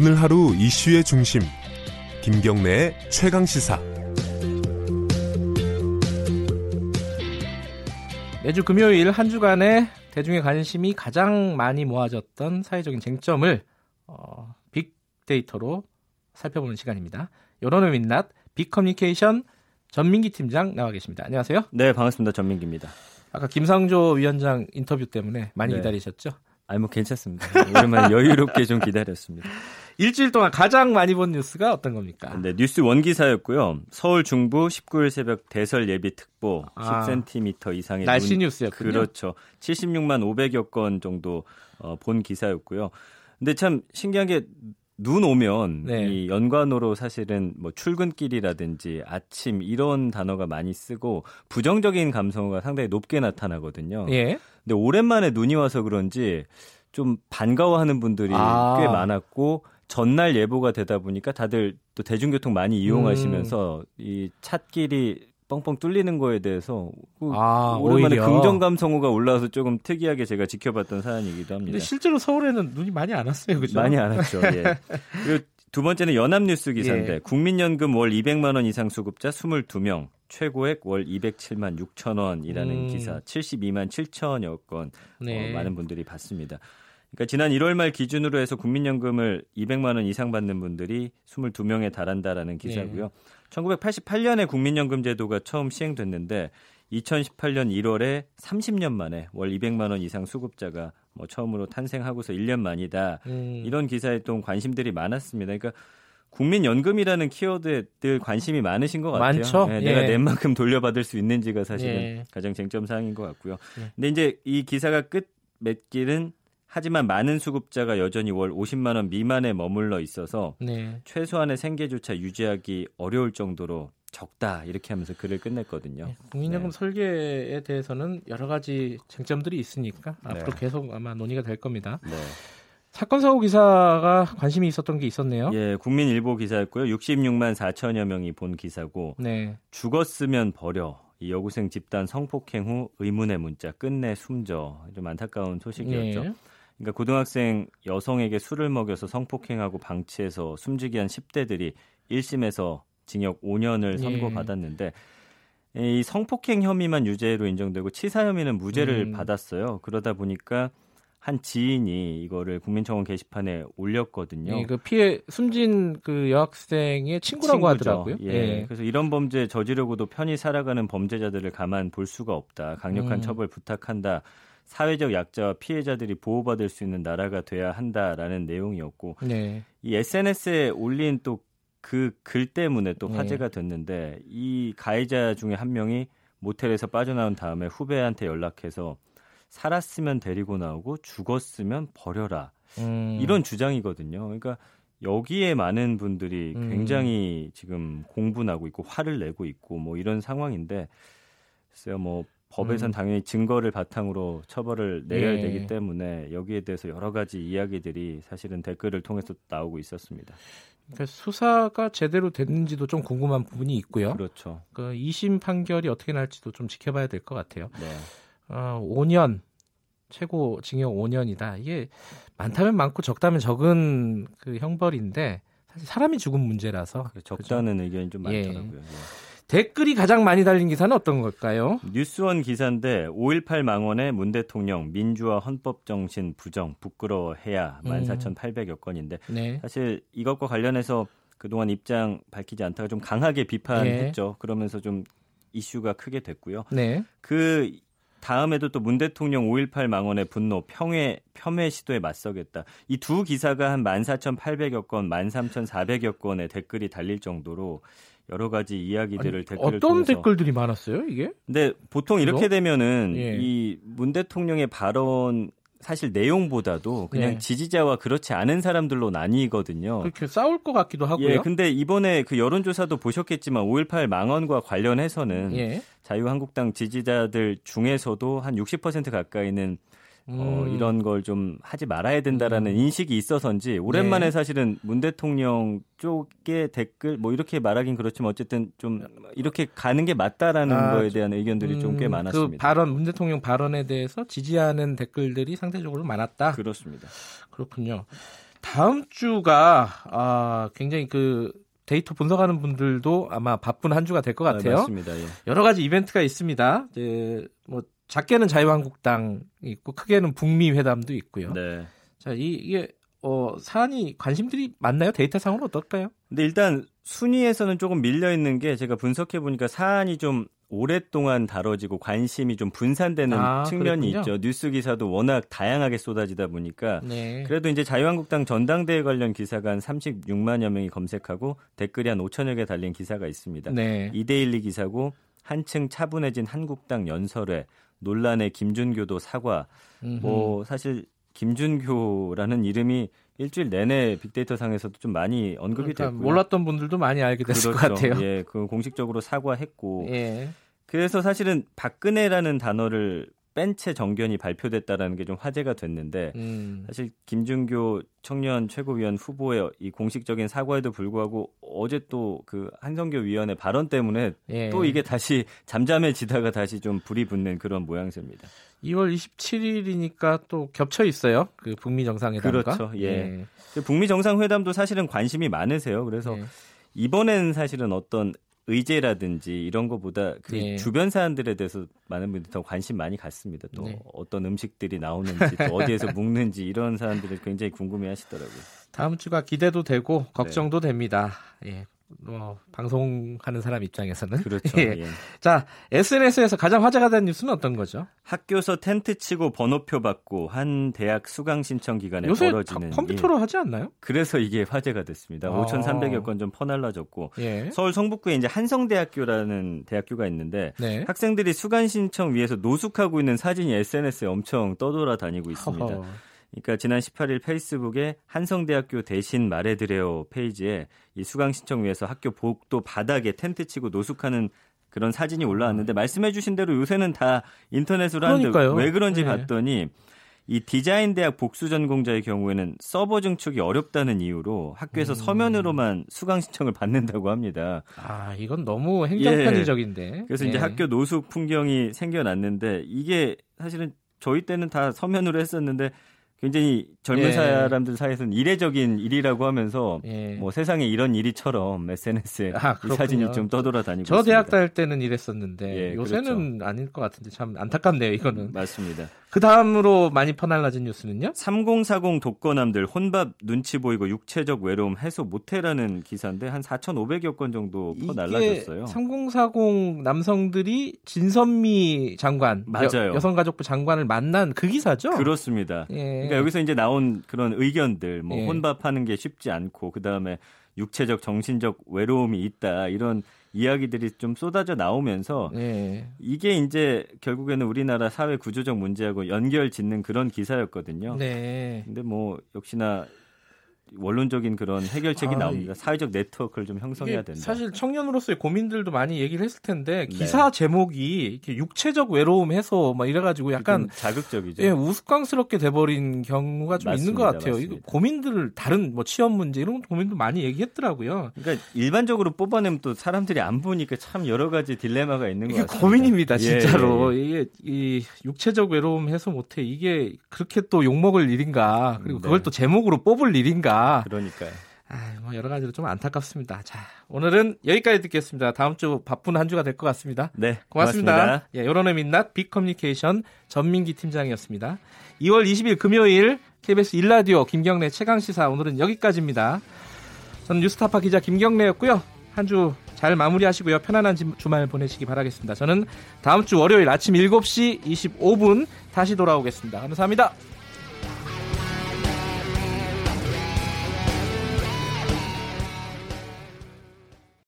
오늘 하루 이슈의 중심 김경래의 최강 시사 매주 금요일 한 주간의 대중의 관심이 가장 많이 모아졌던 사회적인 쟁점을 어, 빅데이터로 살펴보는 시간입니다. 여론의 민낯 빅커뮤니케이션 전민기 팀장 나와 계십니다. 안녕하세요. 네, 반갑습니다. 전민기입니다. 아까 김상조 위원장 인터뷰 때문에 많이 네. 기다리셨죠? 아니 뭐 괜찮습니다. 오랜만에 여유롭게 좀 기다렸습니다. 일주일 동안 가장 많이 본 뉴스가 어떤 겁니까? 네, 뉴스 원 기사였고요. 서울 중부 19일 새벽 대설 예비 특보 아, 10cm 이상의 날씨 눈, 뉴스였군요. 그렇죠. 76만 500여 건 정도 어, 본 기사였고요. 근데 참 신기한 게눈 오면 네. 이 연관어로 사실은 뭐 출근길이라든지 아침 이런 단어가 많이 쓰고 부정적인 감성어가 상당히 높게 나타나거든요. 예. 근데 오랜만에 눈이 와서 그런지 좀 반가워하는 분들이 아. 꽤 많았고 전날 예보가 되다 보니까 다들 또 대중교통 많이 이용하시면서 음. 이 찻길이 뻥뻥 뚫리는 거에 대해서 그 아, 오랜만에 오히려. 긍정감 성어가 올라와서 조금 특이하게 제가 지켜봤던 사안이기도 합니다. 근데 실제로 서울에는 눈이 많이 안 왔어요, 그죠? 많이 안 왔죠. 예. 그리고 두 번째는 연합뉴스 기사인데 예. 국민연금 월 200만 원 이상 수급자 22명 최고액 월 207만 6천 원이라는 음. 기사 72만 7천여 건 네. 어, 많은 분들이 봤습니다. 그러니까 지난 1월 말 기준으로 해서 국민연금을 200만 원 이상 받는 분들이 22명에 달한다라는 기사고요. 1988년에 국민연금 제도가 처음 시행됐는데 2018년 1월에 30년 만에 월 200만 원 이상 수급자가 뭐 처음으로 탄생하고서 1년 만이다. 음, 이런 기사에 또 관심들이 많았습니다. 그러니까 국민연금이라는 키워드에 늘 관심이 많으신 것 같아요. 많죠. 네, 예. 내가 낸 만큼 돌려받을 수 있는지가 사실은 예. 가장 쟁점 사항인 것 같고요. 예. 근데 이제 이 기사가 끝 맺기는 하지만 많은 수급자가 여전히 월 50만 원 미만에 머물러 있어서 네. 최소한의 생계조차 유지하기 어려울 정도로 적다 이렇게 하면서 글을 끝냈거든요. 네, 국민연금 네. 설계에 대해서는 여러 가지 쟁점들이 있으니까 네. 앞으로 계속 아마 논의가 될 겁니다. 네. 사건 사고 기사가 관심이 있었던 게 있었네요. 예, 국민일보 기사였고요. 66만 4천여 명이 본 기사고 네. 죽었으면 버려. 이 여고생 집단 성폭행 후 의문의 문자 끝내 숨져. 좀 안타까운 소식이었죠. 예. 그러니까 고등학생 여성에게 술을 먹여서 성폭행하고 방치해서 숨지게 한 10대들이 1심에서 징역 5년을 예. 선고받았는데 이 성폭행 혐의만 유죄로 인정되고 치사 혐의는 무죄를 음. 받았어요. 그러다 보니까 한 지인이 이거를 국민청원 게시판에 올렸거든요. 예, 그 피해 숨진 그 여학생의 친구라고 친구죠. 하더라고요. 예. 예. 그래서 이런 범죄 저지르고도 편히 살아가는 범죄자들을 가만 볼 수가 없다. 강력한 음. 처벌 부탁한다. 사회적 약자와 피해자들이 보호받을 수 있는 나라가 돼야 한다라는 내용이었고 네. 이 SNS에 올린 또 그 글 때문에 또 네. 화제가 됐는데 이 가해자 중에 한 명이 모텔에서 빠져나온 다음에 후배한테 연락해서 살았으면 데리고 나오고 죽었으면 버려라. 음. 이런 주장이거든요. 그러니까 여기에 많은 분들이 음. 굉장히 지금 공분하고 있고 화를 내고 있고 뭐 이런 상황인데 글쎄요 뭐 법에선 음. 당연히 증거를 바탕으로 처벌을 내려야 예. 되기 때문에 여기에 대해서 여러 가지 이야기들이 사실은 댓글을 통해서 나오고 있었습니다. 그러니까 수사가 제대로 됐는지도 좀 궁금한 부분이 있고요. 그렇죠. 그 2심 판결이 어떻게 날지도 좀 지켜봐야 될 것 같아요. 네. 어, 5년 최고 징역 5년이다. 이게 많다면 많고 적다면 적은 그 형벌인데 사실 사람이 죽은 문제라서 적다는 의견이 좀 예. 많더라고요. 예. 댓글이 가장 많이 달린 기사는 어떤 걸까요? 뉴스원 기사인데 5.18 망원의 문 대통령 민주화 헌법 정신 부정 부끄러워해야 음. 14,800여 건인데 네. 사실 이것과 관련해서 그동안 입장 밝히지 않다가 좀 강하게 비판했죠. 그러면서 좀 이슈가 크게 됐고요. 네. 그 다음에도 또 문 대통령 5.18 망언의 분노, 평회, 폄훼 시도에 맞서겠다. 이 두 기사가 한 14,800여 건, 13,400여 건의 댓글이 달릴 정도로 여러 가지 이야기들을 아니, 댓글을 어떤 통해서 댓글들이 많았어요, 이게? 근데 보통 이렇게 그죠? 되면은 예. 이문 대통령의 발언 사실 내용보다도 그냥 네. 지지자와 그렇지 않은 사람들로 나뉘거든요. 그렇게 싸울 것 같기도 하고요. 예, 근데 이번에 그 여론조사도 보셨겠지만 5.18 망언과 관련해서는 예. 자유한국당 지지자들 중에서도 한 60% 가까이는 어, 음. 이런 걸 좀 하지 말아야 된다라는 인식이 있어서인지 오랜만에 네. 사실은 문 대통령 쪽의 댓글 뭐 이렇게 말하긴 그렇지만 어쨌든 좀 이렇게 가는 게 맞다라는 아, 거에 대한 의견들이 좀 꽤 음, 많았습니다. 그 발언 문 대통령 발언에 대해서 지지하는 댓글들이 상대적으로 많았다. 그렇습니다. 그렇군요. 다음 주가 아, 굉장히 그 데이터 분석하는 분들도 아마 바쁜 한 주가 될 것 같아요. 네, 맞습니다. 예. 여러 가지 이벤트가 있습니다. 이제 뭐 작게는 자유한국당 있고 크게는 북미 회담도 있고요. 네. 자, 이, 이게 어, 사안이 관심들이 많나요? 데이터상으로 어떨까요? 근데 일단 순위에서는 조금 밀려 있는 게 제가 분석해 보니까 사안이 좀 오랫동안 다뤄지고 관심이 좀 분산되는 아, 측면이 그랬군요. 있죠. 뉴스 기사도 워낙 다양하게 쏟아지다 보니까 네. 그래도 이제 자유한국당 전당대회 관련 기사가 한 36만여 명이 검색하고 댓글이 한 5천여 개 달린 기사가 있습니다. 네. 이데일리 기사고 한층 차분해진 한국당 연설회 논란의 김준교도 사과 뭐 사실 김준교라는 이름이 일주일 내내 빅데이터 상에서도 좀 많이 언급이 그러니까 됐고요. 몰랐던 분들도 많이 알게 됐을 그렇죠. 것 같아요. 예, 그 공식적으로 사과했고 예. 그래서 사실은 박근혜라는 단어를 뺀 채 정견이 발표됐다라는 게 좀 화제가 됐는데 음. 사실 김준교 청년 최고위원 후보의 이 공식적인 사과에도 불구하고 어제 또 그 한성교 위원의 발언 때문에 예. 또 이게 다시 잠잠해지다가 다시 좀 불이 붙는 그런 모양새입니다. 2월 27일이니까 또 겹쳐 있어요. 그 북미 정상회담과. 그렇죠. 예. 그 북미 정상회담도 사실은 관심이 많으세요. 그래서 예. 이번엔 사실은 어떤 의제라든지 이런 거보다 그 예. 주변 사안들에 대해서 많은 분들이 더 관심 많이 갖습니다. 또 네. 어떤 음식들이 나오는지 또 어디에서 묵는지 이런 사안들을 굉장히 궁금해 하시더라고요. 다음 주가 기대도 되고 네. 걱정도 됩니다. 예. 뭐 방송하는 사람 입장에서는 그렇죠. 예. 예. 자 SNS에서 가장 화제가 된 뉴스는 어떤 거죠? 학교서 텐트 치고 번호표 받고 한 대학 수강 신청 기간에 요새 네, 벌어지는 다 컴퓨터로 일. 하지 않나요? 그래서 이게 화제가 됐습니다. 아. 5,300여 건 좀 퍼날라졌고 예. 서울 성북구에 이제 한성대학교라는 대학교가 있는데 네. 학생들이 수강 신청 위해서 노숙하고 있는 사진이 SNS에 엄청 떠돌아다니고 있습니다. 허허. 그러니까 지난 18일 페이스북에 한성대학교 대신 말해드려요 페이지에 이 수강 신청 위해서 학교 복도 바닥에 텐트 치고 노숙하는 그런 사진이 올라왔는데 말씀해주신 대로 요새는 다 인터넷으로 하는데 그러니까요. 왜 그런지 네. 봤더니 이 디자인 대학 복수 전공자의 경우에는 서버 증축이 어렵다는 이유로 학교에서 음. 서면으로만 수강 신청을 받는다고 합니다. 아 이건 너무 행정편의적인데. 그래서 예. 이제 학교 노숙 풍경이 생겨났는데 이게 사실은 저희 때는 다 서면으로 했었는데 굉장히 젊은 예. 사람들 사이에서는 이례적인 일이라고 하면서 예. 뭐 세상에 이런 일이처럼 SNS에 아, 이. 사진이 좀 떠돌아다니고 저. 대학 다닐 때는 이랬었는데 예, 요새는 아닐 것 같은데 참 안타깝네요 이거는. 맞습니다. 그 다음으로 많이 퍼날라진 뉴스는요? 3040 독거남들 혼밥 눈치 보이고 육체적 외로움 해소 못해라는 기사인데 한 4,500여 건 정도 퍼 날라졌어요. 3040 남성들이 진선미 장관, 맞아요. 여, 성가족부 장관을 만난 그 기사죠? 그렇습니다. 예. 그러니까 여기서 이제 나온 그런 의견들, 뭐 예. 혼밥하는 게 쉽지 않고 그 다음에 육체적, 정신적 외로움이 있다 이런 이야기들이 좀 쏟아져 나오면서 예. 이게 이제 결국에는 우리나라 사회 구조적 문제하고 연결 짓는 그런 기사였거든요. 네. 근데 뭐 역시나 원론적인 그런 해결책이 아, 나옵니다. 사회적 네트워크를 좀 형성해야 된다. 사실 청년으로서의 고민들도 많이 얘기를 했을 텐데 네. 기사 제목이 이렇게 육체적 외로움 해소 막 이래가지고 약간 좀 자극적이죠. 예, 우스꽝스럽게 돼버린 경우가 좀 있는 것 맞습니다. 같아요. 이거 맞습니다. 고민들을 다른 뭐 취업 문제 이런 고민도 많이 얘기했더라고요. 그러니까 일반적으로 뽑아내면 또 사람들이 안 보니까 참 여러 가지 딜레마가 있는 것 이게 같습니다. 고민입니다, 예, 진짜로. 예, 예. 이게 이 육체적 외로움 해소 못해 이게 그렇게 또 욕먹을 일인가? 그리고 네. 그걸 또 제목으로 뽑을 일인가? 그러니까요. 아, 뭐 여러 가지로 좀 안타깝습니다. 자, 오늘은 여기까지 듣겠습니다. 다음 주 바쁜 한 주가 될 것 같습니다. 네, 고맙습니다. 고맙습니다. 예, 여론의 민낯 빅커뮤니케이션 전민기 팀장이었습니다. 2월 20일 금요일 KBS 일라디오 김경래 최강 시사 오늘은 여기까지입니다. 저는 뉴스타파 기자 김경래였고요. 한 주 잘 마무리하시고요. 편안한 지- 주말 보내시기 바라겠습니다. 저는 다음 주 월요일 아침 7시 25분 다시 돌아오겠습니다. 감사합니다.